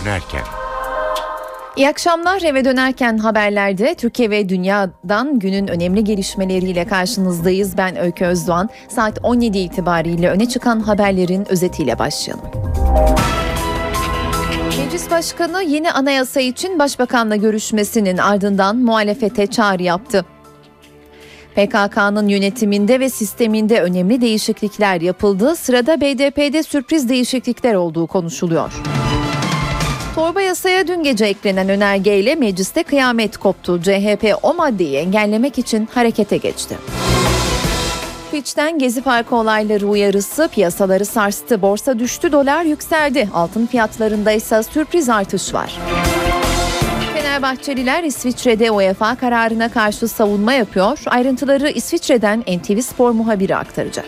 dönerken. İyi akşamlar eve dönerken haberlerde Türkiye ve dünyadan günün önemli gelişmeleriyle karşınızdayız. Ben Öykü Özdoğan. Saat 17 itibariyle öne çıkan haberlerin özetiyle başlayalım. Meclis Başkanı yeni anayasa için Başbakanla görüşmesinin ardından muhalefete çağrı yaptı. PKK'nın yönetiminde ve sisteminde önemli değişiklikler yapıldı. Sırada BDP'de sürpriz değişiklikler olduğu konuşuluyor. Torba yasaya dün gece eklenen önergeyle mecliste kıyamet koptu. CHP o maddeyi engellemek için harekete geçti. Fitch'ten Gezi Parkı olayları uyarısı piyasaları sarstı. Borsa düştü, dolar yükseldi. Altın fiyatlarında ise sürpriz artış var. Fenerbahçeliler İsviçre'de UEFA kararına karşı savunma yapıyor. Ayrıntıları İsviçre'den NTV Spor muhabiri aktaracak.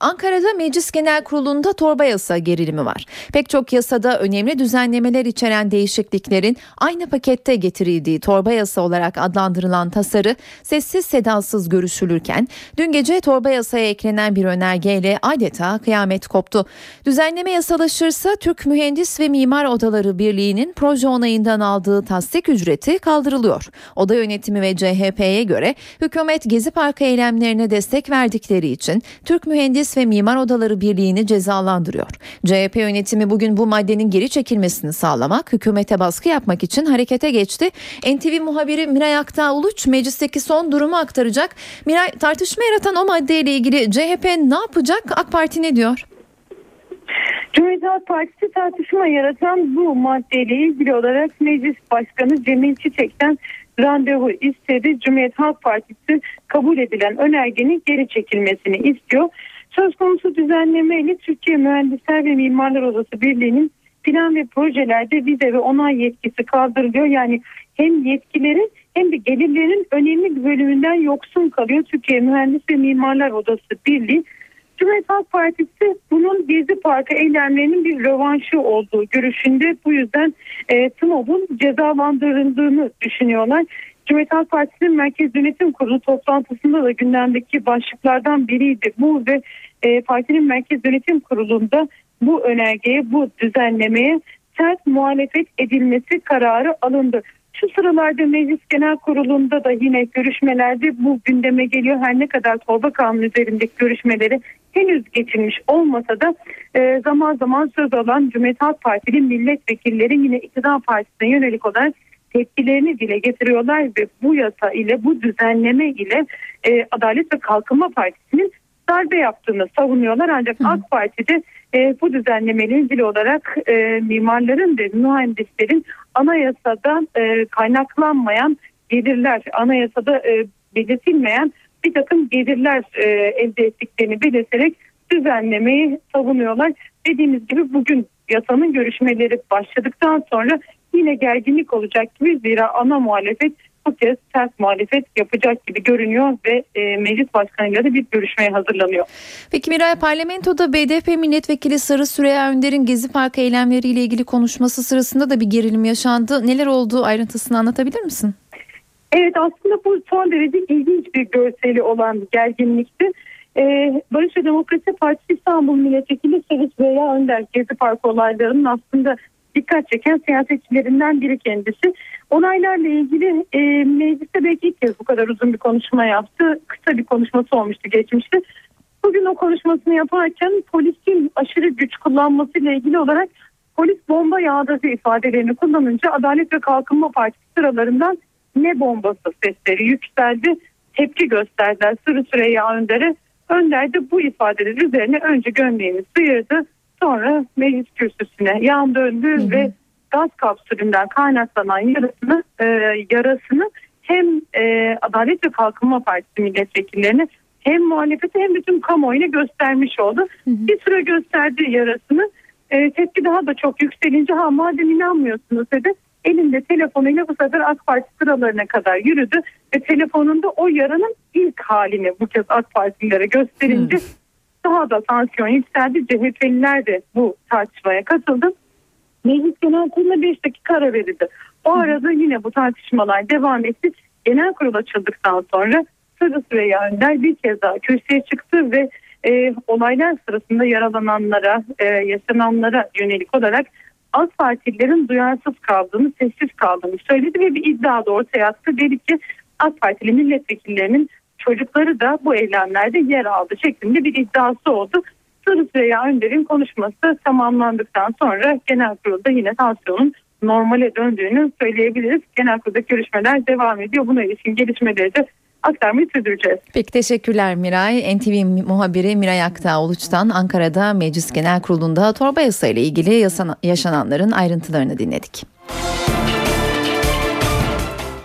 Ankara'da Meclis Genel Kurulu'nda torba yasa gerilimi var. Pek çok yasada önemli düzenlemeler içeren değişikliklerin aynı pakette getirildiği torba yasa olarak adlandırılan tasarı sessiz sedasız görüşülürken dün gece torba yasaya eklenen bir önergeyle adeta kıyamet koptu. Düzenleme yasalaşırsa Türk Mühendis ve Mimar Odaları Birliği'nin proje onayından aldığı tasdik ücreti kaldırılıyor. Oda yönetimi ve CHP'ye göre hükümet Gezi Parkı eylemlerine destek verdikleri için Türk Mühendis Mühendis ve Mimar Odaları Birliği'ni cezalandırıyor. CHP yönetimi bugün bu maddenin geri çekilmesini sağlamak, hükümete baskı yapmak için harekete geçti. NTV muhabiri Miray Aktağ Uluç meclisteki son durumu aktaracak. Miray tartışma yaratan o maddeyle ilgili CHP ne yapacak? AK Parti ne diyor? Cumhuriyet Halk Partisi tartışma yaratan bu maddeyle ilgili olarak Meclis Başkanı Cemil Çiçek'ten randevu istedi. Cumhuriyet Halk Partisi kabul edilen önergenin geri çekilmesini istiyor. Söz konusu düzenlemeyle Türkiye Mühendisler ve Mimarlar Odası Birliği'nin plan ve projelerde vize ve onay yetkisi kaldırılıyor. Yani hem yetkilerin hem de gelirlerin önemli bir bölümünden yoksun kalıyor Türkiye Mühendis ve Mimarlar Odası Birliği. Cumhuriyet Halk Partisi bunun Gezi Parkı eylemlerinin bir rövanşı olduğu görüşünde bu yüzden e, TMOB'un cezalandırıldığını düşünüyorlar. Cumhuriyet Halk Partisi'nin Merkez Yönetim Kurulu toplantısında da gündemdeki başlıklardan biriydi bu ve e, partinin Merkez Yönetim Kurulu'nda bu önergeye, bu düzenlemeye sert muhalefet edilmesi kararı alındı. Şu sıralarda Meclis Genel Kurulu'nda da yine görüşmelerde bu gündeme geliyor. Her ne kadar torba kanunu üzerindeki görüşmeleri henüz geçilmiş olmasa da e, zaman zaman söz alan Cumhuriyet Halk Partili milletvekilleri yine iktidar partisine yönelik olarak tepkilerini dile getiriyorlar ve bu yasa ile bu düzenleme ile e, Adalet ve Kalkınma Partisi'nin darbe yaptığını savunuyorlar. Ancak Hı. AK Parti'de e, bu düzenlemeyle ilgili olarak e, mimarların ve mühendislerin anayasadan e, kaynaklanmayan gelirler, anayasada e, belirtilmeyen bir takım gelirler e, elde ettiklerini belirterek düzenlemeyi savunuyorlar. Dediğimiz gibi bugün yasanın görüşmeleri başladıktan sonra yine gerginlik olacak gibi zira ana muhalefet bu kez sert muhalefet yapacak gibi görünüyor ve e, meclis başkanıyla da bir görüşmeye hazırlanıyor. Peki Miray parlamentoda BDP milletvekili Sarı Süreyya Önder'in Gezi Parkı eylemleriyle ilgili konuşması sırasında da bir gerilim yaşandı. Neler oldu ayrıntısını anlatabilir misin? Evet aslında bu son derece ilginç bir görseli olan gerginlikti. Ee, Barış ve Demokrasi Partisi İstanbul Milletvekili Sarı Süreyya Önder Gezi Parkı olaylarının aslında dikkat çeken siyasetçilerinden biri kendisi. Onaylarla ilgili e, mecliste belki ilk kez bu kadar uzun bir konuşma yaptı. Kısa bir konuşması olmuştu geçmişte. Bugün o konuşmasını yaparken polisin aşırı güç kullanmasıyla ilgili olarak polis bomba yağdırdı ifadelerini kullanınca Adalet ve Kalkınma Partisi sıralarından ne bombası sesleri yükseldi. Tepki gösterdiler Sırı Süreyya Önder'e. Önder de bu ifadeler üzerine önce gömleğini sıyırdı Sonra meclis kürsüsüne yan döndü hı hı. ve gaz kapsülünden kaynaklanan yarasını, e, yarasını hem e, Adalet ve Kalkınma Partisi milletvekillerine hem muhalefete hem bütün kamuoyuna göstermiş oldu. Hı hı. Bir süre gösterdi yarasını. E, tepki daha da çok yükselince ha madem inanmıyorsunuz dedi. Elinde telefonuyla bu sefer AK Parti sıralarına kadar yürüdü ve telefonunda o yaranın ilk halini bu kez AK Partililere gösterince hı daha da tansiyon yükseldi. CHP'liler de bu tartışmaya katıldı. Meclis Genel Kurulu'na 5 dakika ara verildi. O arada yine bu tartışmalar devam etti. Genel kurul açıldıktan sonra Sarı Süreyya Önder bir kez daha kürsüye çıktı ve e, olaylar sırasında yaralananlara, e, yaşananlara yönelik olarak AK Partililerin duyarsız kaldığını, sessiz kaldığını söyledi ve bir iddia da ortaya attı. Dedi ki AK Partili milletvekillerinin çocukları da bu eylemlerde yer aldı şeklinde bir iddiası oldu. Sırı Süreyya Önder'in konuşması tamamlandıktan sonra genel kurulda yine tansiyonun normale döndüğünü söyleyebiliriz. Genel kurulda görüşmeler devam ediyor. Buna ilişkin gelişmeleri de aktarmayı sürdüreceğiz. Peki teşekkürler Miray. NTV muhabiri Miray Aktağ Uluç'tan Ankara'da Meclis Genel Kurulu'nda torba yasa ile ilgili yaşananların ayrıntılarını dinledik.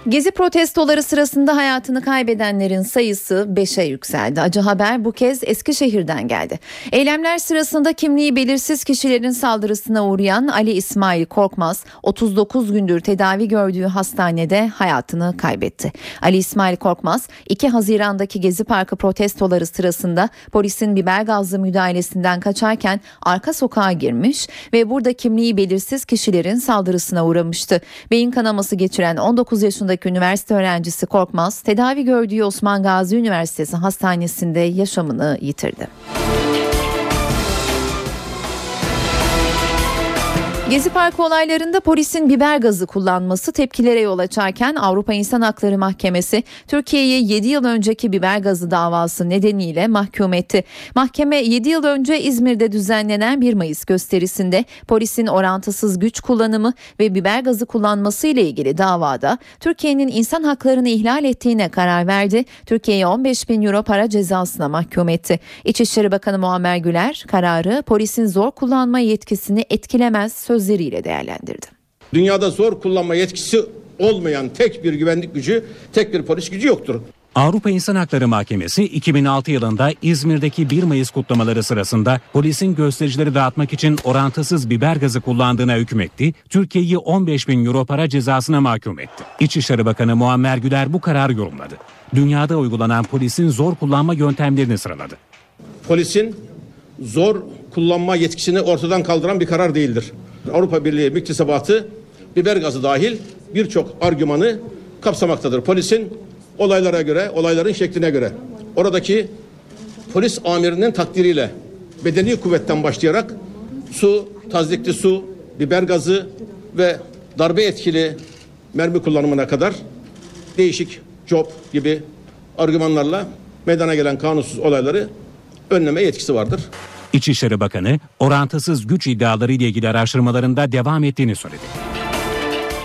Gezi protestoları sırasında hayatını kaybedenlerin sayısı 5'e yükseldi. Acı haber bu kez Eskişehir'den geldi. Eylemler sırasında kimliği belirsiz kişilerin saldırısına uğrayan Ali İsmail Korkmaz 39 gündür tedavi gördüğü hastanede hayatını kaybetti. Ali İsmail Korkmaz 2 Haziran'daki Gezi Parkı protestoları sırasında polisin biber gazlı müdahalesinden kaçarken arka sokağa girmiş ve burada kimliği belirsiz kişilerin saldırısına uğramıştı. Beyin kanaması geçiren 19 yaşındaki yaşındaki üniversite öğrencisi Korkmaz tedavi gördüğü Osman Gazi Üniversitesi Hastanesi'nde yaşamını yitirdi. Gezi Parkı olaylarında polisin biber gazı kullanması tepkilere yol açarken Avrupa İnsan Hakları Mahkemesi Türkiye'yi 7 yıl önceki biber gazı davası nedeniyle mahkum etti. Mahkeme 7 yıl önce İzmir'de düzenlenen 1 Mayıs gösterisinde polisin orantısız güç kullanımı ve biber gazı kullanması ile ilgili davada Türkiye'nin insan haklarını ihlal ettiğine karar verdi. Türkiye'ye 15 bin euro para cezasına mahkum etti. İçişleri Bakanı Muammer Güler kararı polisin zor kullanma yetkisini etkilemez sözleriyle değerlendirdi. Dünyada zor kullanma yetkisi olmayan tek bir güvenlik gücü, tek bir polis gücü yoktur. Avrupa İnsan Hakları Mahkemesi 2006 yılında İzmir'deki 1 Mayıs kutlamaları sırasında polisin göstericileri dağıtmak için orantısız biber gazı kullandığına hükmetti. Türkiye'yi 15 bin euro para cezasına mahkum etti. İçişleri Bakanı Muammer Güler bu kararı yorumladı. Dünyada uygulanan polisin zor kullanma yöntemlerini sıraladı. Polisin zor kullanma yetkisini ortadan kaldıran bir karar değildir. Avrupa Birliği müktesebatı biber gazı dahil birçok argümanı kapsamaktadır. Polisin olaylara göre, olayların şekline göre oradaki polis amirinin takdiriyle bedeni kuvvetten başlayarak su, tazikli su, biber gazı ve darbe etkili mermi kullanımına kadar değişik job gibi argümanlarla meydana gelen kanunsuz olayları önleme yetkisi vardır. İçişleri Bakanı orantısız güç iddiaları ile ilgili araştırmalarında devam ettiğini söyledi.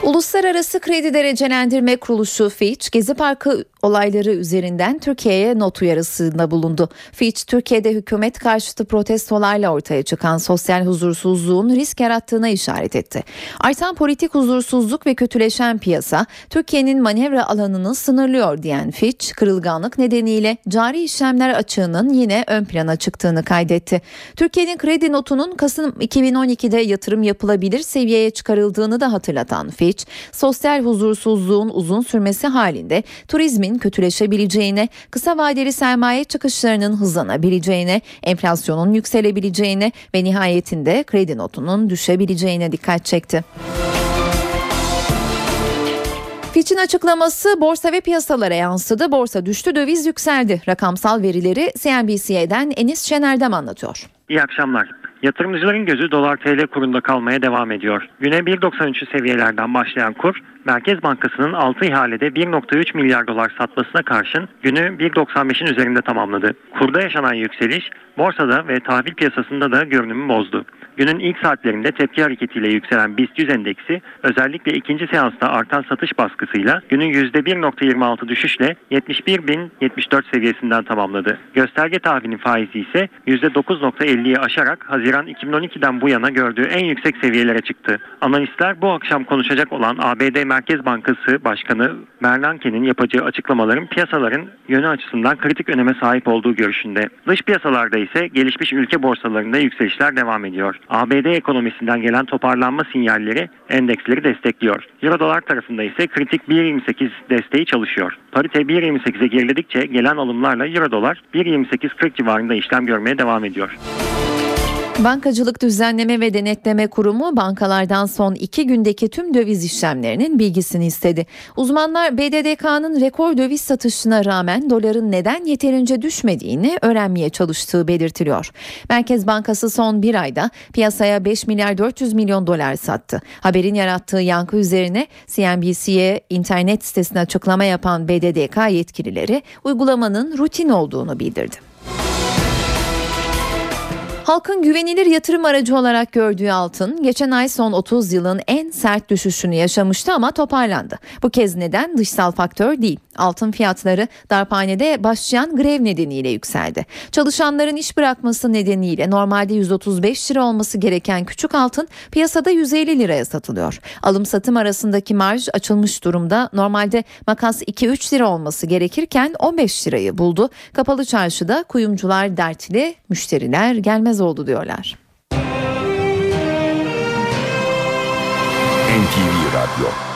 Uluslararası Kredi Derecelendirme Kuruluşu Fitch, Gezi Parkı olayları üzerinden Türkiye'ye not uyarısında bulundu. Fitch, Türkiye'de hükümet karşıtı protestolarla ortaya çıkan sosyal huzursuzluğun risk yarattığına işaret etti. Artan politik huzursuzluk ve kötüleşen piyasa, Türkiye'nin manevra alanını sınırlıyor diyen Fitch, kırılganlık nedeniyle cari işlemler açığının yine ön plana çıktığını kaydetti. Türkiye'nin kredi notunun Kasım 2012'de yatırım yapılabilir seviyeye çıkarıldığını da hatırlatan Fitch, sosyal huzursuzluğun uzun sürmesi halinde turizmin kötüleşebileceğine, kısa vadeli sermaye çıkışlarının hızlanabileceğine, enflasyonun yükselebileceğine ve nihayetinde kredi notunun düşebileceğine dikkat çekti. Fitch'in açıklaması borsa ve piyasalara yansıdı. Borsa düştü, döviz yükseldi. Rakamsal verileri CNBC'den Enis Şener'den anlatıyor. İyi akşamlar. Yatırımcıların gözü dolar TL kurunda kalmaya devam ediyor. Güne 1.93'ü seviyelerden başlayan kur, Merkez Bankası'nın 6 ihalede 1.3 milyar dolar satmasına karşın günü 1.95'in üzerinde tamamladı. Kurda yaşanan yükseliş borsada ve tahvil piyasasında da görünümü bozdu. Günün ilk saatlerinde tepki hareketiyle yükselen BIST 100 endeksi özellikle ikinci seansta artan satış baskısıyla günün %1.26 düşüşle 71.074 seviyesinden tamamladı. Gösterge tahvilin faizi ise %9.50'yi aşarak Haziran 2012'den bu yana gördüğü en yüksek seviyelere çıktı. Analistler bu akşam konuşacak olan ABD Merkez Bankası Başkanı Bernanke'nin yapacağı açıklamaların piyasaların yönü açısından kritik öneme sahip olduğu görüşünde. Dış piyasalarda ise gelişmiş ülke borsalarında yükselişler devam ediyor. ABD ekonomisinden gelen toparlanma sinyalleri endeksleri destekliyor. Euro dolar tarafında ise kritik 1.28 desteği çalışıyor. Parite 1.28'e geriledikçe gelen alımlarla Euro dolar 1.28.40 civarında işlem görmeye devam ediyor. Bankacılık Düzenleme ve Denetleme Kurumu bankalardan son iki gündeki tüm döviz işlemlerinin bilgisini istedi. Uzmanlar BDDK'nın rekor döviz satışına rağmen doların neden yeterince düşmediğini öğrenmeye çalıştığı belirtiliyor. Merkez Bankası son bir ayda piyasaya 5 milyar 400 milyon dolar sattı. Haberin yarattığı yankı üzerine CNBC'ye internet sitesine açıklama yapan BDDK yetkilileri uygulamanın rutin olduğunu bildirdi. Halkın güvenilir yatırım aracı olarak gördüğü altın geçen ay son 30 yılın en sert düşüşünü yaşamıştı ama toparlandı. Bu kez neden dışsal faktör değil. Altın fiyatları darphanede başlayan grev nedeniyle yükseldi. Çalışanların iş bırakması nedeniyle normalde 135 lira olması gereken küçük altın piyasada 150 liraya satılıyor. Alım satım arasındaki marj açılmış durumda. Normalde makas 2-3 lira olması gerekirken 15 lirayı buldu. Kapalı çarşıda kuyumcular dertli, müşteriler gelmez oldu diyorlar. NTV Radyo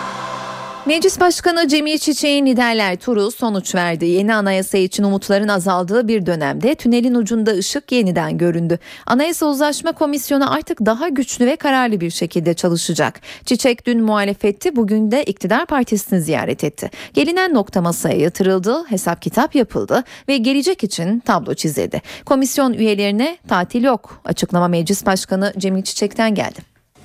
Meclis Başkanı Cemil Çiçek'in liderler turu sonuç verdi. Yeni anayasa için umutların azaldığı bir dönemde tünelin ucunda ışık yeniden göründü. Anayasa Uzlaşma Komisyonu artık daha güçlü ve kararlı bir şekilde çalışacak. Çiçek dün muhalefetti, bugün de iktidar partisini ziyaret etti. Gelinen nokta masaya yatırıldı, hesap kitap yapıldı ve gelecek için tablo çizildi. Komisyon üyelerine tatil yok. Açıklama Meclis Başkanı Cemil Çiçek'ten geldi.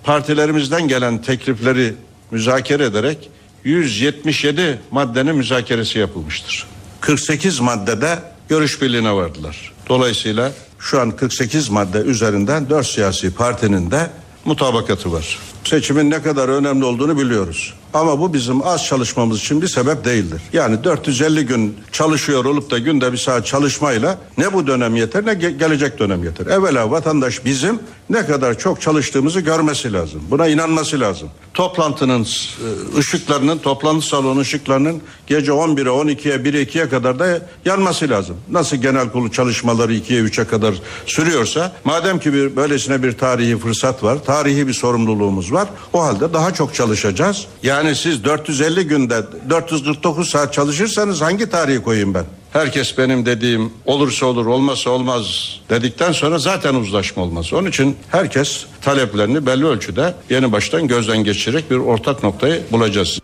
Partilerimizden gelen teklifleri müzakere ederek 177 maddenin müzakeresi yapılmıştır. 48 maddede görüş birliğine vardılar. Dolayısıyla şu an 48 madde üzerinden 4 siyasi partinin de mutabakatı var. Seçimin ne kadar önemli olduğunu biliyoruz. Ama bu bizim az çalışmamız için bir sebep değildir. Yani 450 gün çalışıyor olup da günde bir saat çalışmayla ne bu dönem yeter ne ge- gelecek dönem yeter. Evvela vatandaş bizim ne kadar çok çalıştığımızı görmesi lazım. Buna inanması lazım. Toplantının e, ışıklarının, toplantı salonu ışıklarının gece 11'e, 12'ye, 1'e, 2'ye kadar da yanması lazım. Nasıl genel kurulu çalışmaları 2'ye, 3'e kadar sürüyorsa madem ki bir böylesine bir tarihi fırsat var, tarihi bir sorumluluğumuz var. O halde daha çok çalışacağız. Yani siz 450 günde 449 saat çalışırsanız hangi tarihi koyayım ben? Herkes benim dediğim olursa olur olmazsa olmaz dedikten sonra zaten uzlaşma olmaz. Onun için herkes taleplerini belli ölçüde yeni baştan gözden geçirerek bir ortak noktayı bulacağız.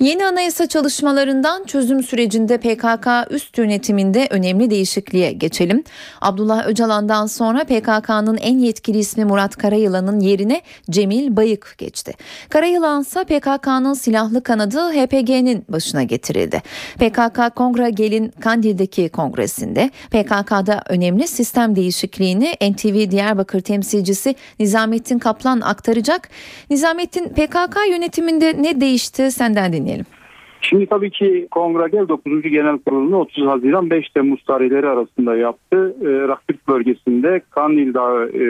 Yeni anayasa çalışmalarından çözüm sürecinde PKK üst yönetiminde önemli değişikliğe geçelim. Abdullah Öcalan'dan sonra PKK'nın en yetkili ismi Murat Karayılan'ın yerine Cemil Bayık geçti. Karayılan ise PKK'nın silahlı kanadı HPG'nin başına getirildi. PKK Kongre Gel'in Kandil'deki kongresinde PKK'da önemli sistem değişikliğini NTV Diyarbakır temsilcisi Nizamettin Kaplan aktaracak. Nizamettin PKK yönetiminde ne değişti senden dinleyelim. Şimdi tabii ki Kongre 9. Genel Kurulu'nu 30 Haziran 5 Temmuz tarihleri arasında yaptı. E, Rakip bölgesinde Kandil Dağı e,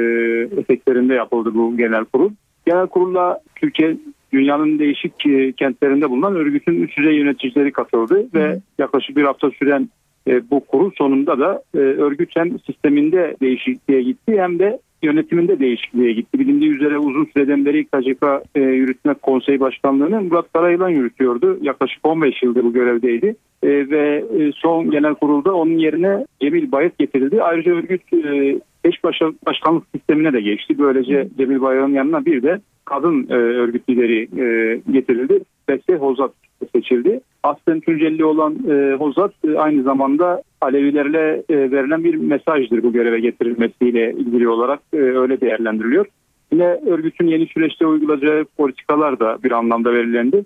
eteklerinde yapıldı bu genel kurul. Genel kurulla Türkiye dünyanın değişik e, kentlerinde bulunan örgütün üst düzey yöneticileri katıldı ve yaklaşık bir hafta süren e, bu kurul sonunda da e, örgüt hem sisteminde değişikliğe gitti hem de yönetiminde değişikliğe gitti. Bilindiği üzere uzun süreden beri KCK e, Yürütme Konseyi Başkanlığı'nı Murat Karayılan yürütüyordu. Yaklaşık 15 yıldır bu görevdeydi. E, ve e, son genel kurulda onun yerine Cemil Bayık getirildi. Ayrıca örgüt e, eş başa, başkanlık sistemine de geçti. Böylece Cemil Bayık'ın yanına bir de kadın e, örgüt lideri e, getirildi. Beste Hozat seçildi. Aslen Tuncelli olan e, Hozat e, aynı zamanda Alevilerle e, verilen bir mesajdır bu göreve getirilmesiyle ilgili olarak e, öyle değerlendiriliyor. Yine örgütün yeni süreçte uygulayacağı politikalar da bir anlamda belirlendi.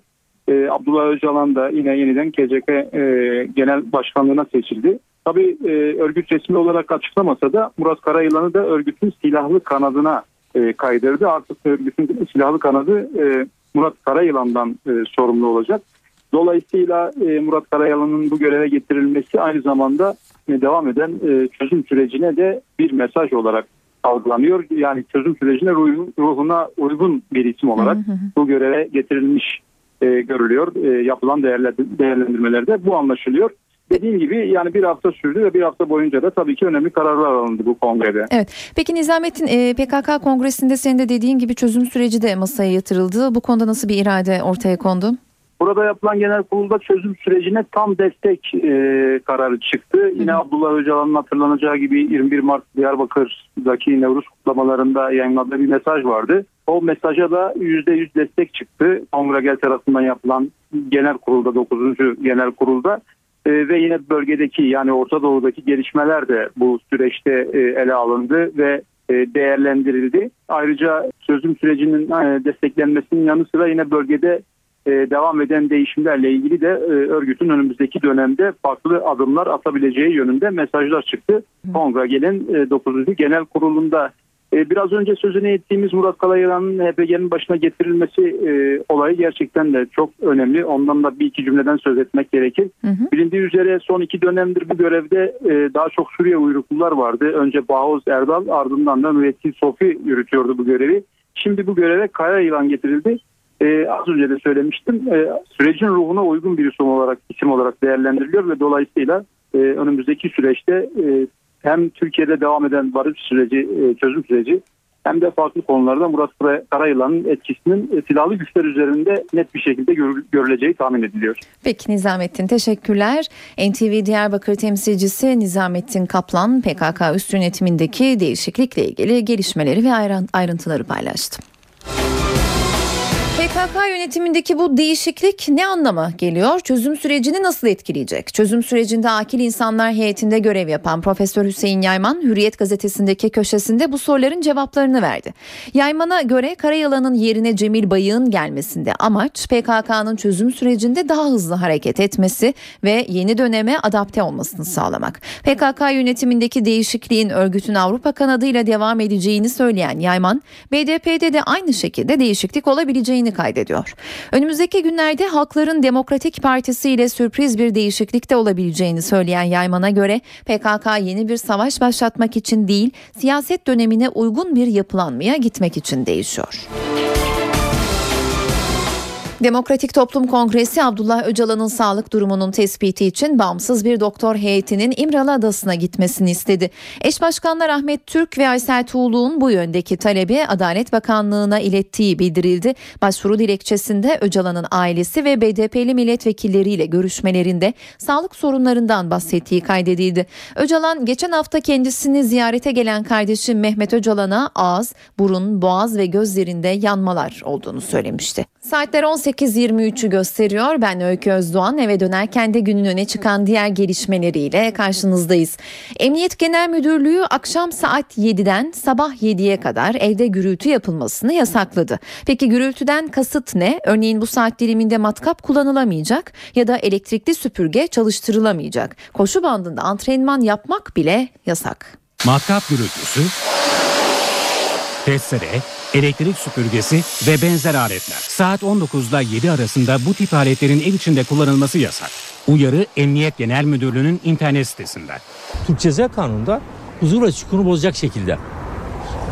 E, Abdullah Öcalan da yine yeniden KCK e, Genel Başkanlığı'na seçildi. Tabii e, örgüt resmi olarak açıklamasa da Murat Karayılan'ı da örgütün silahlı kanadına e, kaydırdı. Artık örgütün silahlı kanadı e, Murat Karayılan'dan e, sorumlu olacak. Dolayısıyla e, Murat Karayılan'ın bu göreve getirilmesi aynı zamanda e, devam eden e, çözüm sürecine de bir mesaj olarak algılanıyor. Yani çözüm sürecine ruh- ruhuna uygun bir isim olarak bu göreve getirilmiş e, görülüyor. E, yapılan değerlendirmelerde bu anlaşılıyor. Dediğim gibi yani bir hafta sürdü ve bir hafta boyunca da tabii ki önemli kararlar alındı bu kongrede. Evet. Peki Nizamettin e, PKK kongresinde senin de dediğin gibi çözüm süreci de masaya yatırıldı. Bu konuda nasıl bir irade ortaya kondu? Burada yapılan genel kurulda çözüm sürecine tam destek e, kararı çıktı. Yine Abdullah Öcalan'ın hatırlanacağı gibi 21 Mart Diyarbakır'daki Nevruz kutlamalarında yayınladığı bir mesaj vardı. O mesaja da %100 destek çıktı. Kongregel tarafından yapılan genel kurulda 9. genel kurulda. E, ve yine bölgedeki yani Orta Doğu'daki gelişmeler de bu süreçte e, ele alındı ve e, değerlendirildi. Ayrıca çözüm sürecinin e, desteklenmesinin yanı sıra yine bölgede e, devam eden değişimlerle ilgili de e, örgütün önümüzdeki dönemde farklı adımlar atabileceği yönünde mesajlar çıktı. Kongregel'in e, 9. Genel Kurulu'nda e, biraz önce sözünü ettiğimiz Murat Kalayıran'ın HPG'nin başına getirilmesi e, olayı gerçekten de çok önemli. Ondan da bir iki cümleden söz etmek gerekir. Hı hı. Bilindiği üzere son iki dönemdir bu görevde e, daha çok Suriye uyruklular vardı. Önce Bahoz Erdal ardından da Müvekkil Sofi yürütüyordu bu görevi. Şimdi bu göreve Kaya İlan getirildi. E, az önce de söylemiştim. E, sürecin ruhuna uygun bir isim olarak isim olarak değerlendiriliyor ve dolayısıyla e, önümüzdeki süreçte e, hem Türkiye'de devam eden barış süreci, e, çözüm süreci hem de farklı konularda Murat Karayılan'ın etkisinin e, silahlı güçler üzerinde net bir şekilde gör- görüleceği tahmin ediliyor. Peki Nizamettin teşekkürler. NTV Diyarbakır temsilcisi Nizamettin Kaplan PKK üst yönetimindeki değişiklikle ilgili gelişmeleri ve ayrın- ayrıntıları paylaştı. PKK yönetimindeki bu değişiklik ne anlama geliyor? Çözüm sürecini nasıl etkileyecek? Çözüm sürecinde akil insanlar heyetinde görev yapan Profesör Hüseyin Yayman Hürriyet gazetesindeki köşesinde bu soruların cevaplarını verdi. Yayman'a göre Karayalan'ın yerine Cemil Bayık'ın gelmesinde amaç PKK'nın çözüm sürecinde daha hızlı hareket etmesi ve yeni döneme adapte olmasını sağlamak. PKK yönetimindeki değişikliğin örgütün Avrupa kanadıyla devam edeceğini söyleyen Yayman, BDP'de de aynı şekilde değişiklik olabileceğini kaydediyor. Önümüzdeki günlerde Halkların Demokratik Partisi ile sürpriz bir değişiklik de olabileceğini söyleyen Yayman'a göre PKK yeni bir savaş başlatmak için değil, siyaset dönemine uygun bir yapılanmaya gitmek için değişiyor. Demokratik Toplum Kongresi Abdullah Öcalan'ın sağlık durumunun tespiti için bağımsız bir doktor heyetinin İmralı Adası'na gitmesini istedi. Eş başkanlar Ahmet Türk ve Aysel Tuğlu'nun bu yöndeki talebi Adalet Bakanlığı'na ilettiği bildirildi. Başvuru dilekçesinde Öcalan'ın ailesi ve BDP'li milletvekilleriyle görüşmelerinde sağlık sorunlarından bahsettiği kaydedildi. Öcalan geçen hafta kendisini ziyarete gelen kardeşi Mehmet Öcalan'a ağız, burun, boğaz ve gözlerinde yanmalar olduğunu söylemişti. Saatler 18.23'ü gösteriyor. Ben Öykü Özdoğan eve dönerken de günün öne çıkan diğer gelişmeleriyle karşınızdayız. Emniyet Genel Müdürlüğü akşam saat 7'den sabah 7'ye kadar evde gürültü yapılmasını yasakladı. Peki gürültüden kasıt ne? Örneğin bu saat diliminde matkap kullanılamayacak ya da elektrikli süpürge çalıştırılamayacak. Koşu bandında antrenman yapmak bile yasak. Matkap gürültüsü, testere, elektrik süpürgesi ve benzer aletler. Saat 19'da 7 arasında bu tip aletlerin ev içinde kullanılması yasak. Uyarı Emniyet Genel Müdürlüğü'nün internet sitesinde. Türk Ceza Kanunu'nda huzur ve bozacak şekilde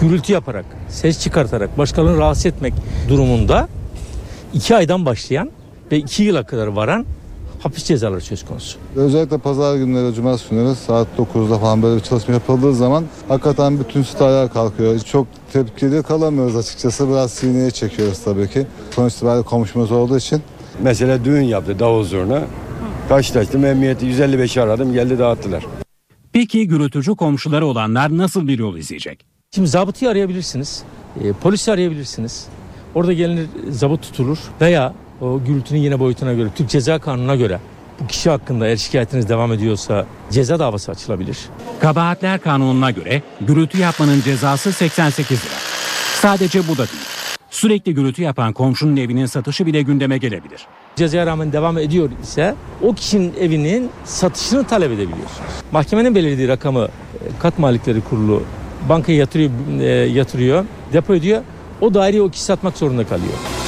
gürültü yaparak, ses çıkartarak başkalarını rahatsız etmek durumunda 2 aydan başlayan ve 2 yıla kadar varan hapis cezaları söz konusu. Özellikle pazar günleri, cumartesi günleri saat 9'da falan böyle bir çalışma yapıldığı zaman hakikaten bütün ayağa kalkıyor. Çok tepkili kalamıyoruz açıkçası. Biraz sineye çekiyoruz tabii ki. Sonuç itibariyle komşumuz olduğu için. Mesela düğün yaptı davul zurna. Karşılaştım emniyeti 155'i aradım geldi dağıttılar. Peki gürültücü komşuları olanlar nasıl bir yol izleyecek? Şimdi zabıtayı arayabilirsiniz, e, polisi arayabilirsiniz. Orada gelinir zabıt tutulur veya o gürültünün yine boyutuna göre, Türk Ceza Kanunu'na göre bu kişi hakkında eğer şikayetiniz devam ediyorsa ceza davası açılabilir. Kabahatler kanununa göre gürültü yapmanın cezası 88 lira. Sadece bu da değil. Sürekli gürültü yapan komşunun evinin satışı bile gündeme gelebilir. Cezaya rağmen devam ediyor ise o kişinin evinin satışını talep edebiliyorsunuz. Mahkemenin belirlediği rakamı e, kat malikleri kurulu bankaya yatırıyor, e, yatırıyor, depo ediyor. O daireyi o kişi satmak zorunda kalıyor.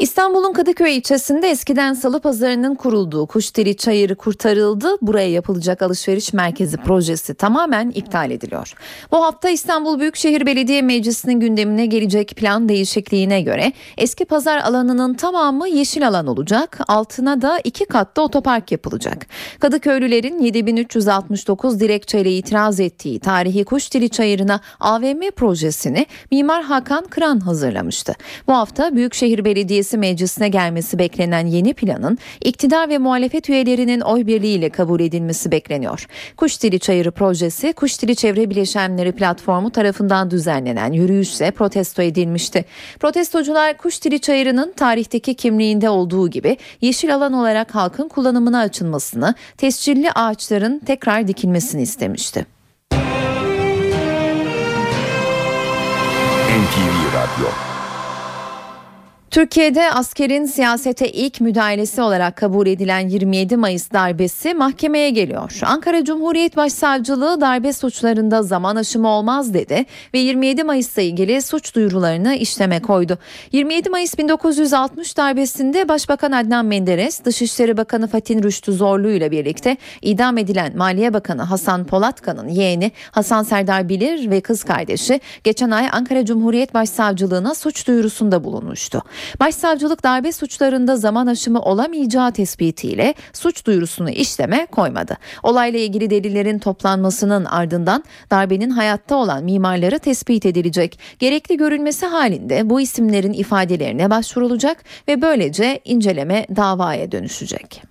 İstanbul'un Kadıköy ilçesinde eskiden salı pazarının kurulduğu Kuşdeli Çayırı kurtarıldı. Buraya yapılacak alışveriş merkezi projesi tamamen iptal ediliyor. Bu hafta İstanbul Büyükşehir Belediye Meclisi'nin gündemine gelecek plan değişikliğine göre eski pazar alanının tamamı yeşil alan olacak. Altına da iki katlı otopark yapılacak. Kadıköylülerin 7369 dilekçeyle itiraz ettiği tarihi Kuşdeli Çayırı'na AVM projesini Mimar Hakan Kıran hazırlamıştı. Bu hafta Büyükşehir Belediyesi projesi meclisine gelmesi beklenen yeni planın iktidar ve muhalefet üyelerinin oy birliğiyle kabul edilmesi bekleniyor. Kuş Dili Çayırı projesi Kuş Dili Çevre Bileşenleri platformu tarafından düzenlenen yürüyüşle protesto edilmişti. Protestocular Kuş Dili Çayırı'nın tarihteki kimliğinde olduğu gibi yeşil alan olarak halkın kullanımına açılmasını, tescilli ağaçların tekrar dikilmesini istemişti. NTV Radyo Türkiye'de askerin siyasete ilk müdahalesi olarak kabul edilen 27 Mayıs darbesi mahkemeye geliyor. Ankara Cumhuriyet Başsavcılığı darbe suçlarında zaman aşımı olmaz dedi ve 27 Mayıs'la ilgili suç duyurularını işleme koydu. 27 Mayıs 1960 darbesinde Başbakan Adnan Menderes, Dışişleri Bakanı Fatih Rüştü Zorlu ile birlikte idam edilen Maliye Bakanı Hasan Polatkan'ın yeğeni Hasan Serdar Bilir ve kız kardeşi geçen ay Ankara Cumhuriyet Başsavcılığına suç duyurusunda bulunmuştu. Başsavcılık darbe suçlarında zaman aşımı olamayacağı tespitiyle suç duyurusunu işleme koymadı. Olayla ilgili delillerin toplanmasının ardından darbenin hayatta olan mimarları tespit edilecek. Gerekli görülmesi halinde bu isimlerin ifadelerine başvurulacak ve böylece inceleme davaya dönüşecek.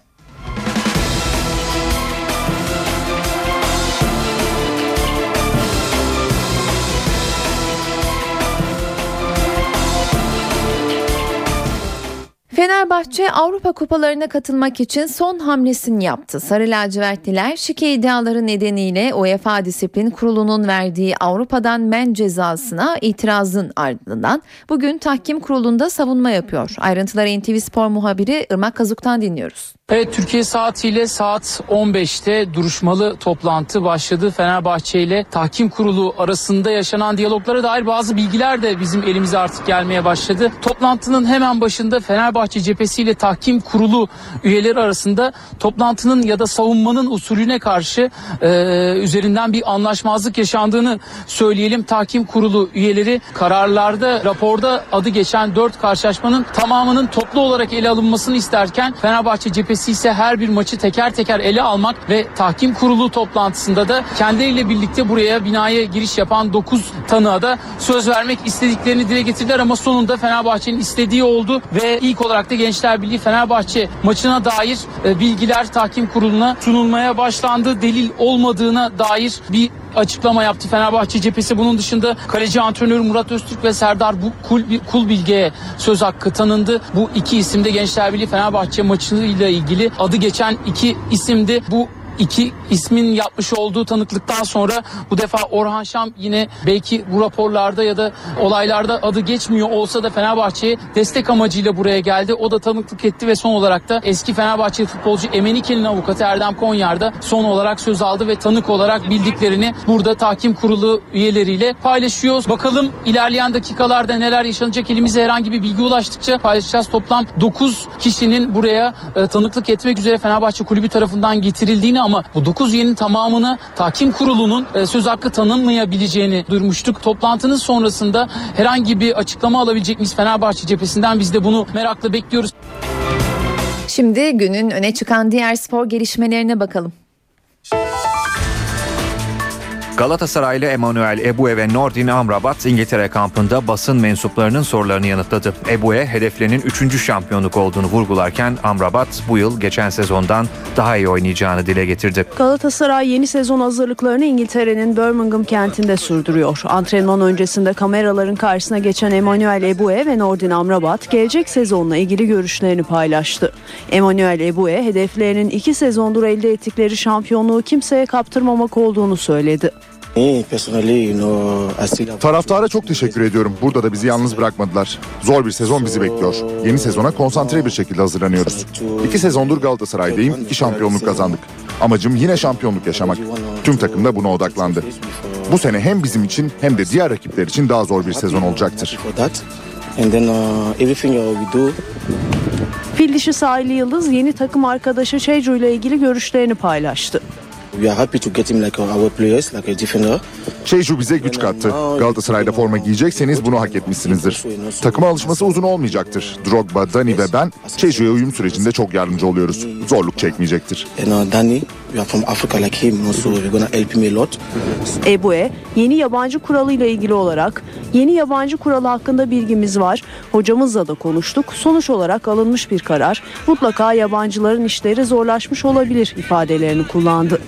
Fenerbahçe Avrupa Kupalarına katılmak için son hamlesini yaptı. Sarı lacivertliler şike iddiaları nedeniyle UEFA Disiplin Kurulu'nun verdiği Avrupa'dan men cezasına itirazın ardından bugün tahkim kurulunda savunma yapıyor. Ayrıntıları NTV Spor muhabiri Irmak Kazuk'tan dinliyoruz. Evet Türkiye saatiyle saat 15'te duruşmalı toplantı başladı. Fenerbahçe ile tahkim kurulu arasında yaşanan diyaloglara dair bazı bilgiler de bizim elimize artık gelmeye başladı. Toplantının hemen başında Fenerbahçe cephesiyle tahkim kurulu üyeleri arasında toplantının ya da savunmanın usulüne karşı e, üzerinden bir anlaşmazlık yaşandığını söyleyelim. Tahkim kurulu üyeleri kararlarda raporda adı geçen 4 karşılaşmanın tamamının toplu olarak ele alınmasını isterken Fenerbahçe cephesi ise her bir maçı teker teker ele almak ve tahkim kurulu toplantısında da kendileriyle birlikte buraya binaya giriş yapan 9 tanığa da söz vermek istediklerini dile getirdiler ama sonunda Fenerbahçe'nin istediği oldu ve ilk olarak da Gençler Birliği Fenerbahçe maçına dair e, bilgiler tahkim kuruluna sunulmaya başlandı. Delil olmadığına dair bir açıklama yaptı Fenerbahçe cephesi. Bunun dışında kaleci antrenör Murat Öztürk ve Serdar Kul, Kulbilge'ye söz hakkı tanındı. Bu iki isim de Gençler Birliği Fenerbahçe maçıyla ilgili adı geçen iki isimdi. Bu iki ismin yapmış olduğu tanıklıktan sonra bu defa Orhan Şam yine belki bu raporlarda ya da olaylarda adı geçmiyor olsa da Fenerbahçe'ye destek amacıyla buraya geldi. O da tanıklık etti ve son olarak da eski Fenerbahçe futbolcu Emenike'nin avukatı Erdem Konyar da son olarak söz aldı ve tanık olarak bildiklerini burada tahkim kurulu üyeleriyle paylaşıyor. Bakalım ilerleyen dakikalarda neler yaşanacak elimize herhangi bir bilgi ulaştıkça paylaşacağız. Toplam 9 kişinin buraya e, tanıklık etmek üzere Fenerbahçe kulübü tarafından getirildiğini bu 9 üyenin tamamına tahkim kurulunun e, söz hakkı tanınmayabileceğini duyurmuştuk. Toplantının sonrasında herhangi bir açıklama alabilecek miyiz Fenerbahçe cephesinden biz de bunu merakla bekliyoruz. Şimdi günün öne çıkan diğer spor gelişmelerine bakalım. Galatasaraylı Emanuel Ebue ve Nordin Amrabat İngiltere kampında basın mensuplarının sorularını yanıtladı. Ebue hedeflerinin 3. şampiyonluk olduğunu vurgularken Amrabat bu yıl geçen sezondan daha iyi oynayacağını dile getirdi. Galatasaray yeni sezon hazırlıklarını İngiltere'nin Birmingham kentinde sürdürüyor. Antrenman öncesinde kameraların karşısına geçen Emanuel Ebue ve Nordin Amrabat gelecek sezonla ilgili görüşlerini paylaştı. Emanuel Ebue hedeflerinin iki sezondur elde ettikleri şampiyonluğu kimseye kaptırmamak olduğunu söyledi. Taraftara çok teşekkür ediyorum. Burada da bizi yalnız bırakmadılar. Zor bir sezon bizi bekliyor. Yeni sezona konsantre bir şekilde hazırlanıyoruz. İki sezondur Galatasaray'dayım, iki şampiyonluk kazandık. Amacım yine şampiyonluk yaşamak. Tüm takım da buna odaklandı. Bu sene hem bizim için hem de diğer rakipler için daha zor bir sezon olacaktır. Fil dişi sahili Yıldız yeni takım arkadaşı Çeju ile ilgili görüşlerini paylaştı. We are happy to get him like our players, like a defender. Çeju bize güç kattı. Galatasaray'da forma giyecekseniz bunu hak etmişsinizdir. Takıma alışması uzun olmayacaktır. Drogba, Dani ve ben Çeju'ya uyum sürecinde çok yardımcı oluyoruz. Zorluk çekmeyecektir. And Danny, we are from Africa like him, you know, so we're gonna help him a lot. Ebue yeni yabancı kuralıyla ilgili olarak yeni yabancı kuralı hakkında bilgimiz var. Hocamızla da konuştuk. Sonuç olarak alınmış bir karar. Mutlaka yabancıların işleri zorlaşmış olabilir ifadelerini kullandı.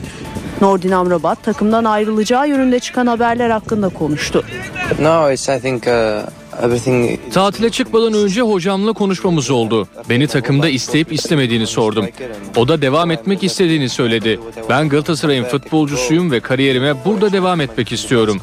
Nordin Amrabat takımdan ayrılacağı yönünde çıkan haberler hakkında konuştu. No, it's I think uh, everything Tatile çıkmadan önce hocamla konuşmamız oldu. Beni takımda isteyip istemediğini sordum. O da devam etmek istediğini söyledi. Ben Galatasaray'ın futbolcusuyum ve kariyerime burada devam etmek istiyorum.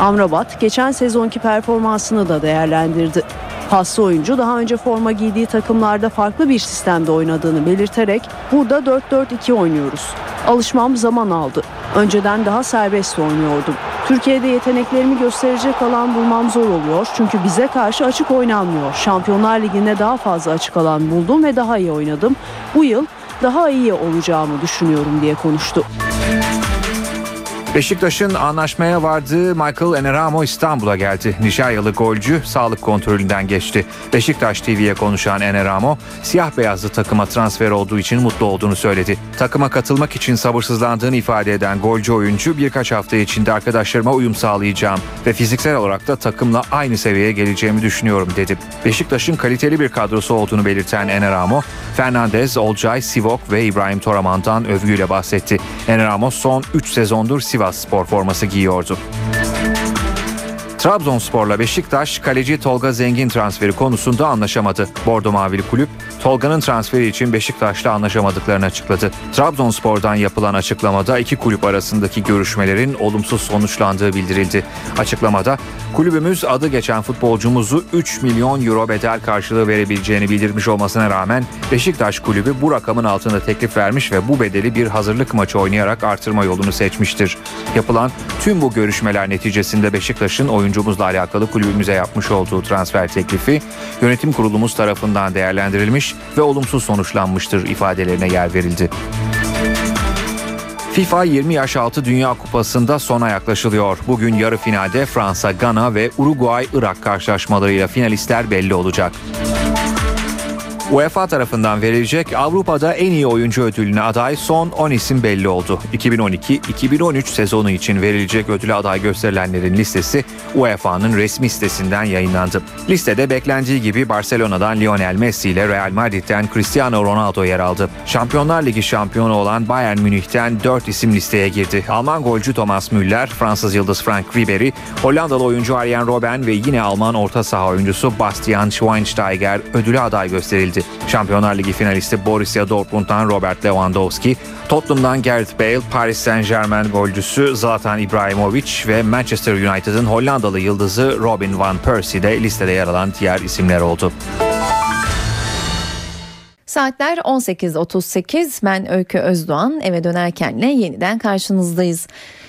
Amrabat geçen sezonki performansını da değerlendirdi. Paslı oyuncu daha önce forma giydiği takımlarda farklı bir sistemde oynadığını belirterek burada 4-4-2 oynuyoruz. Alışmam zaman aldı. Önceden daha serbest oynuyordum. Türkiye'de yeteneklerimi gösterecek alan bulmam zor oluyor çünkü bize karşı açık oynanmıyor. Şampiyonlar Ligi'nde daha fazla açık alan buldum ve daha iyi oynadım. Bu yıl daha iyi olacağımı düşünüyorum diye konuştu. Beşiktaş'ın anlaşmaya vardığı Michael Eneramo İstanbul'a geldi. Nijeryalı golcü sağlık kontrolünden geçti. Beşiktaş TV'ye konuşan Eneramo, siyah beyazlı takıma transfer olduğu için mutlu olduğunu söyledi. Takıma katılmak için sabırsızlandığını ifade eden golcü oyuncu birkaç hafta içinde arkadaşlarıma uyum sağlayacağım ve fiziksel olarak da takımla aynı seviyeye geleceğimi düşünüyorum dedi. Beşiktaş'ın kaliteli bir kadrosu olduğunu belirten Eneramo, Fernandez, Olcay, Sivok ve İbrahim Toraman'dan övgüyle bahsetti. Eneramo son 3 sezondur Sivas spor forması giyiyordu. Trabzonspor'la Beşiktaş kaleci Tolga Zengin transferi konusunda anlaşamadı. Bordo Mavili kulüp Tolga'nın transferi için Beşiktaş'la anlaşamadıklarını açıkladı. Trabzonspor'dan yapılan açıklamada iki kulüp arasındaki görüşmelerin olumsuz sonuçlandığı bildirildi. Açıklamada kulübümüz adı geçen futbolcumuzu 3 milyon euro bedel karşılığı verebileceğini bildirmiş olmasına rağmen Beşiktaş kulübü bu rakamın altında teklif vermiş ve bu bedeli bir hazırlık maçı oynayarak artırma yolunu seçmiştir. Yapılan tüm bu görüşmeler neticesinde Beşiktaş'ın oyuncumuzla alakalı kulübümüze yapmış olduğu transfer teklifi yönetim kurulumuz tarafından değerlendirilmiş ve olumsuz sonuçlanmıştır ifadelerine yer verildi. FIFA 20 yaş altı Dünya Kupası'nda sona yaklaşılıyor. Bugün yarı finalde Fransa, Gana ve Uruguay-Irak karşılaşmalarıyla finalistler belli olacak. UEFA tarafından verilecek Avrupa'da en iyi oyuncu ödülüne aday son 10 isim belli oldu. 2012-2013 sezonu için verilecek ödüle aday gösterilenlerin listesi UEFA'nın resmi sitesinden yayınlandı. Listede beklendiği gibi Barcelona'dan Lionel Messi ile Real Madrid'den Cristiano Ronaldo yer aldı. Şampiyonlar Ligi şampiyonu olan Bayern Münih'ten 4 isim listeye girdi. Alman golcü Thomas Müller, Fransız yıldız Frank Ribery, Hollandalı oyuncu Arjen Robben ve yine Alman orta saha oyuncusu Bastian Schweinsteiger ödüle aday gösterildi. Şampiyonlar Ligi finalisti Borussia Dortmund'dan Robert Lewandowski, Tottenham'dan Gareth Bale, Paris Saint Germain golcüsü Zlatan İbrahimovic ve Manchester United'ın Hollandalı yıldızı Robin van Persie de listede yer alan diğer isimler oldu. Saatler 18.38 ben Öykü Özdoğan eve dönerkenle yeniden karşınızdayız.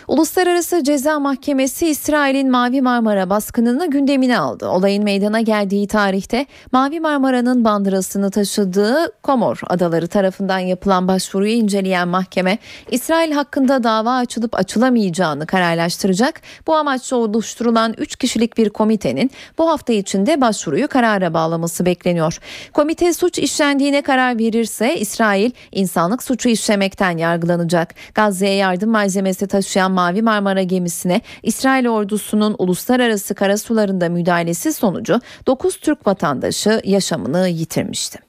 Uluslararası Ceza Mahkemesi İsrail'in Mavi Marmara baskınını gündemine aldı. Olayın meydana geldiği tarihte Mavi Marmara'nın bandırasını taşıdığı Komor adaları tarafından yapılan başvuruyu inceleyen mahkeme İsrail hakkında dava açılıp açılamayacağını kararlaştıracak. Bu amaçla oluşturulan 3 kişilik bir komitenin bu hafta içinde başvuruyu karara bağlaması bekleniyor. Komite suç işlendiğine karar verirse İsrail insanlık suçu işlemekten yargılanacak. Gazze'ye yardım malzemesi taşıyan Mavi Marmara gemisine İsrail ordusunun uluslararası karasularında müdahalesi sonucu 9 Türk vatandaşı yaşamını yitirmişti.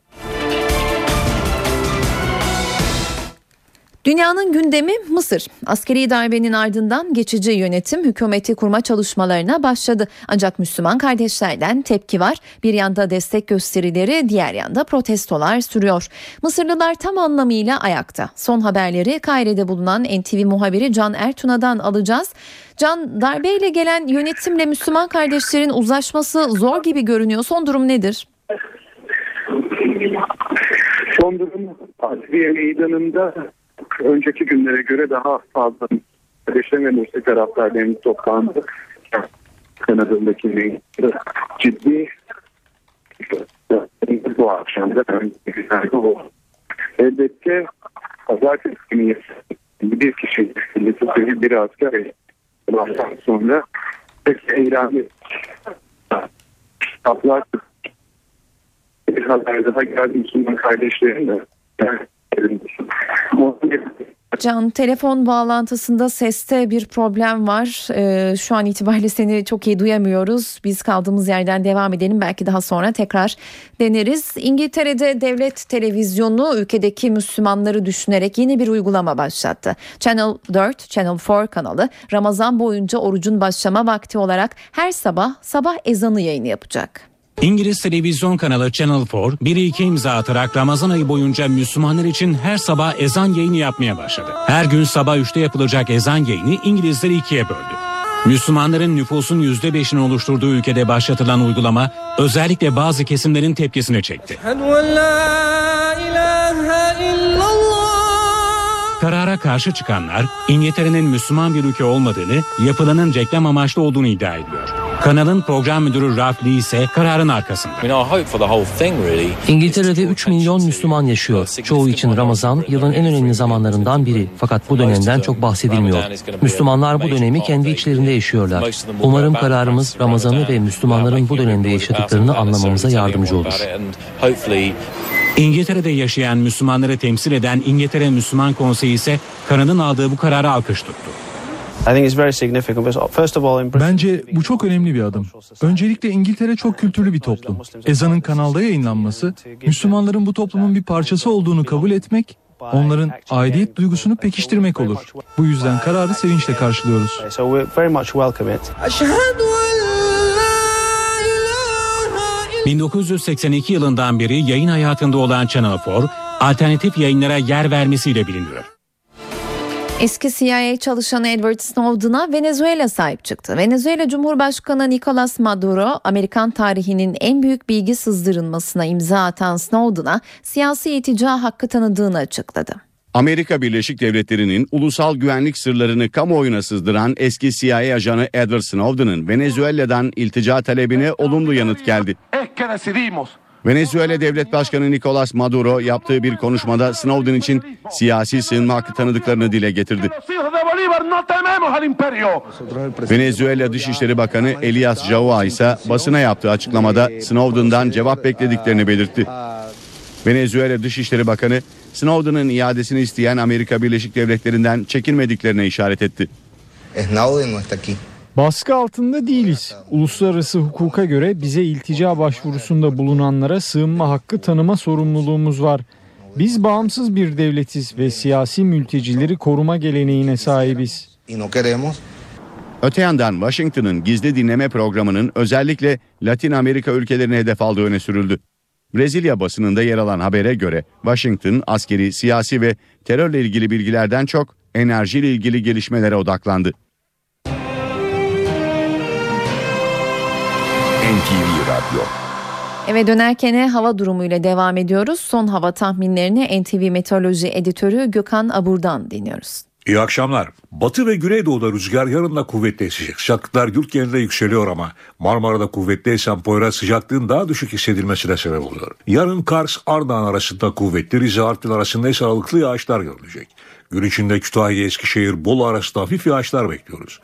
Dünyanın gündemi Mısır. Askeri darbenin ardından geçici yönetim hükümeti kurma çalışmalarına başladı. Ancak Müslüman kardeşlerden tepki var. Bir yanda destek gösterileri, diğer yanda protestolar sürüyor. Mısırlılar tam anlamıyla ayakta. Son haberleri Kaire'de bulunan NTV muhabiri Can Ertuna'dan alacağız. Can darbeyle gelen yönetimle Müslüman kardeşlerin uzlaşması zor gibi görünüyor. Son durum nedir? Son durum Adliye Meydanı'nda önceki günlere göre daha fazla kardeşlerin ve Mursi taraftarlarının toplandı. Kanadındaki meydanı ciddi bu akşam da günlerde oldu. Elbette pazartesi günü bir kişi bir, bir asker ondan sonra pek eylemi kitaplar bir haber daha geldi Müslüman kardeşlerim de yani, Can telefon bağlantısında seste bir problem var. Ee, şu an itibariyle seni çok iyi duyamıyoruz. Biz kaldığımız yerden devam edelim. Belki daha sonra tekrar deneriz. İngiltere'de devlet televizyonu ülkedeki Müslümanları düşünerek yeni bir uygulama başlattı. Channel 4, Channel 4 kanalı Ramazan boyunca orucun başlama vakti olarak her sabah sabah ezanı yayını yapacak. İngiliz televizyon kanalı Channel 4, biri iki imza atarak Ramazan ayı boyunca Müslümanlar için her sabah ezan yayını yapmaya başladı. Her gün sabah 3'te yapılacak ezan yayını İngilizler ikiye böldü. Müslümanların nüfusun %5'ini oluşturduğu ülkede başlatılan uygulama özellikle bazı kesimlerin tepkisini çekti. Karara karşı çıkanlar İngiltere'nin Müslüman bir ülke olmadığını, yapılanın reklam amaçlı olduğunu iddia ediyor. Kanalın program müdürü Ralph Lee ise kararın arkasında. İngiltere'de 3 milyon Müslüman yaşıyor. Çoğu için Ramazan yılın en önemli zamanlarından biri. Fakat bu dönemden çok bahsedilmiyor. Müslümanlar bu dönemi kendi içlerinde yaşıyorlar. Umarım kararımız Ramazan'ı ve Müslümanların bu dönemde yaşadıklarını anlamamıza yardımcı olur. İngiltere'de yaşayan Müslümanları temsil eden İngiltere Müslüman Konseyi ise kanalın aldığı bu kararı alkış tuttu. Bence bu çok önemli bir adım. Öncelikle İngiltere çok kültürlü bir toplum. Ezanın kanalda yayınlanması, Müslümanların bu toplumun bir parçası olduğunu kabul etmek, onların aidiyet duygusunu pekiştirmek olur. Bu yüzden kararı sevinçle karşılıyoruz. 1982 yılından beri yayın hayatında olan Channel 4, alternatif yayınlara yer vermesiyle biliniyor. Eski CIA çalışanı Edward Snowden'a Venezuela sahip çıktı. Venezuela Cumhurbaşkanı Nicolas Maduro, Amerikan tarihinin en büyük bilgi sızdırılmasına imza atan Snowden'a siyasi itica hakkı tanıdığını açıkladı. Amerika Birleşik Devletleri'nin ulusal güvenlik sırlarını kamuoyuna sızdıran eski CIA ajanı Edward Snowden'ın Venezuela'dan iltica talebine olumlu yanıt geldi. Venezuela Devlet Başkanı Nicolas Maduro yaptığı bir konuşmada Snowden için siyasi sığınma hakkı tanıdıklarını dile getirdi. Venezuela Dışişleri Bakanı Elias Jaua ise basına yaptığı açıklamada Snowden'dan cevap beklediklerini belirtti. Venezuela Dışişleri Bakanı Snowden'ın iadesini isteyen Amerika Birleşik Devletleri'nden çekinmediklerine işaret etti. Baskı altında değiliz. Uluslararası hukuka göre bize iltica başvurusunda bulunanlara sığınma hakkı tanıma sorumluluğumuz var. Biz bağımsız bir devletiz ve siyasi mültecileri koruma geleneğine sahibiz. Öte yandan Washington'ın gizli dinleme programının özellikle Latin Amerika ülkelerine hedef aldığı öne sürüldü. Brezilya basınında yer alan habere göre Washington askeri, siyasi ve terörle ilgili bilgilerden çok enerjiyle ilgili gelişmelere odaklandı. NTV Radyo Eve dönerken hava durumuyla devam ediyoruz. Son hava tahminlerini NTV Meteoroloji Editörü Gökhan Abur'dan dinliyoruz. İyi akşamlar. Batı ve Güneydoğu'da rüzgar yarın da kuvvetli esecek. Sıcaklıklar yurt genelinde yükseliyor ama Marmara'da kuvvetli esen Poyraz sıcaklığın daha düşük hissedilmesine sebep oluyor. Yarın Kars, Ardahan arasında kuvvetli, Rize, Artvin arasında ise aralıklı yağışlar görülecek. Gün içinde Kütahya, Eskişehir, Bolu arasında hafif yağışlar bekliyoruz.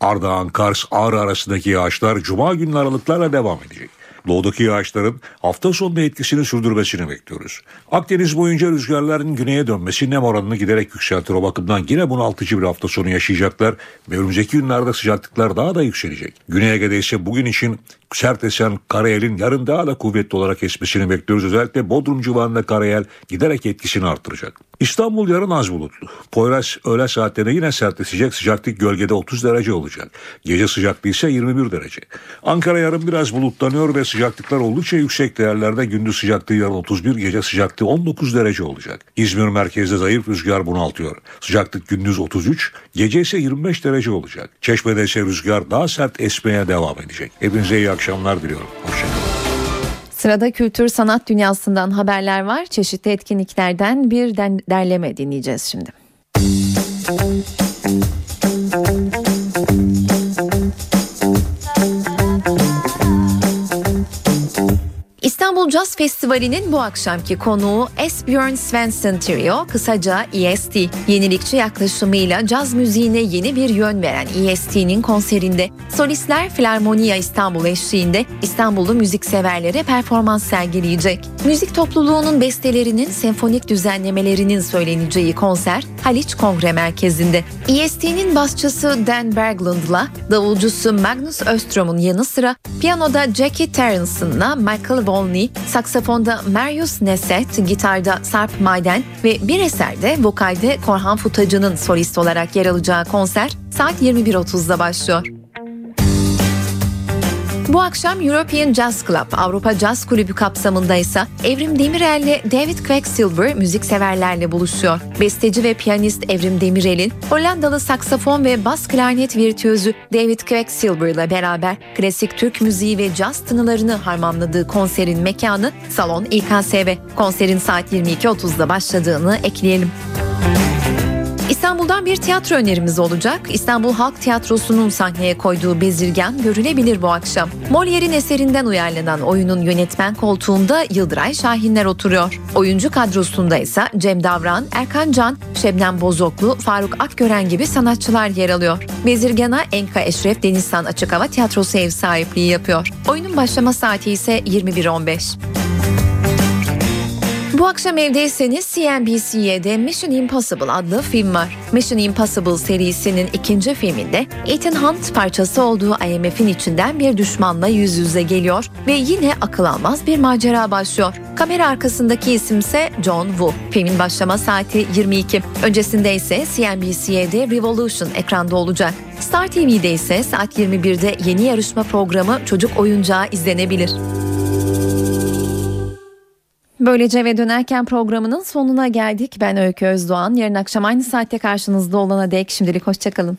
Ardahan, Kars, Ağrı arasındaki yağışlar Cuma günü aralıklarla devam edecek. Doğudaki yağışların hafta sonunda etkisini sürdürmesini bekliyoruz. Akdeniz boyunca rüzgarların güneye dönmesi nem oranını giderek yükseltir. O bakımdan yine bunaltıcı bir hafta sonu yaşayacaklar ve önümüzdeki günlerde sıcaklıklar daha da yükselecek. Güney Ege'de ise bugün için sert esen karayelin yarın daha da kuvvetli olarak esmesini bekliyoruz. Özellikle Bodrum civarında karayel giderek etkisini artıracak. İstanbul yarın az bulutlu. Poyraz öğle saatlerinde yine sertleşecek. Sıcaklık gölgede 30 derece olacak. Gece sıcaklığı ise 21 derece. Ankara yarın biraz bulutlanıyor ve sıcaklıklar oldukça yüksek değerlerde. Gündüz sıcaklığı yarın 31, gece sıcaklığı 19 derece olacak. İzmir merkezde zayıf rüzgar bunaltıyor. Sıcaklık gündüz 33, gece ise 25 derece olacak. Çeşme'de ise rüzgar daha sert esmeye devam edecek. Hepinize iyi diliyorum. Hoşçakalın. Sırada kültür sanat dünyasından haberler var. Çeşitli etkinliklerden bir derleme dinleyeceğiz şimdi. İstanbul Jazz Festivali'nin bu akşamki konuğu Esbjörn Svensson Trio, kısaca EST. Yenilikçi yaklaşımıyla caz müziğine yeni bir yön veren EST'nin konserinde solistler Filarmonia İstanbul eşliğinde İstanbullu müzikseverlere performans sergileyecek. Müzik topluluğunun bestelerinin senfonik düzenlemelerinin söyleneceği konser Haliç Kongre Merkezi'nde. EST'nin basçısı Dan Berglund'la davulcusu Magnus Östrom'un yanı sıra piyanoda Jackie Terrence'ınla Michael Volney, saksafonda Marius Neset, gitarda Sarp Maiden ve bir eserde vokalde Korhan Futacı'nın solist olarak yer alacağı konser saat 21.30'da başlıyor. Bu akşam European Jazz Club Avrupa Jazz Kulübü kapsamında ise Evrim Demirel ile David Quacksilver müzikseverlerle buluşuyor. Besteci ve piyanist Evrim Demirel'in Hollandalı saksafon ve bas klarnet virtüözü David Quacksilver ile beraber klasik Türk müziği ve caz tınılarını harmanladığı konserin mekanı Salon İKSV. Konserin saat 22.30'da başladığını ekleyelim. İstanbul'dan bir tiyatro önerimiz olacak. İstanbul Halk Tiyatrosu'nun sahneye koyduğu Bezirgan görülebilir bu akşam. Molière'in eserinden uyarlanan oyunun yönetmen koltuğunda Yıldıray Şahinler oturuyor. Oyuncu kadrosunda ise Cem Davran, Erkan Can, Şebnem Bozoklu, Faruk Akgören gibi sanatçılar yer alıyor. Bezirgan'a Enka Eşref Denizhan Açık Hava Tiyatrosu ev sahipliği yapıyor. Oyunun başlama saati ise 21.15. Bu akşam evdeyseniz CNBC'de Mission Impossible adlı film var. Mission Impossible serisinin ikinci filminde Ethan Hunt parçası olduğu IMF'in içinden bir düşmanla yüz yüze geliyor ve yine akıl almaz bir macera başlıyor. Kamera arkasındaki isimse John Woo. Filmin başlama saati 22. Öncesinde ise CNBC'de Revolution ekranda olacak. Star TV'de ise saat 21'de yeni yarışma programı Çocuk Oyuncağı izlenebilir. Böylece ve dönerken programının sonuna geldik. Ben Öykü Özdoğan. Yarın akşam aynı saatte karşınızda olana dek şimdilik hoşçakalın.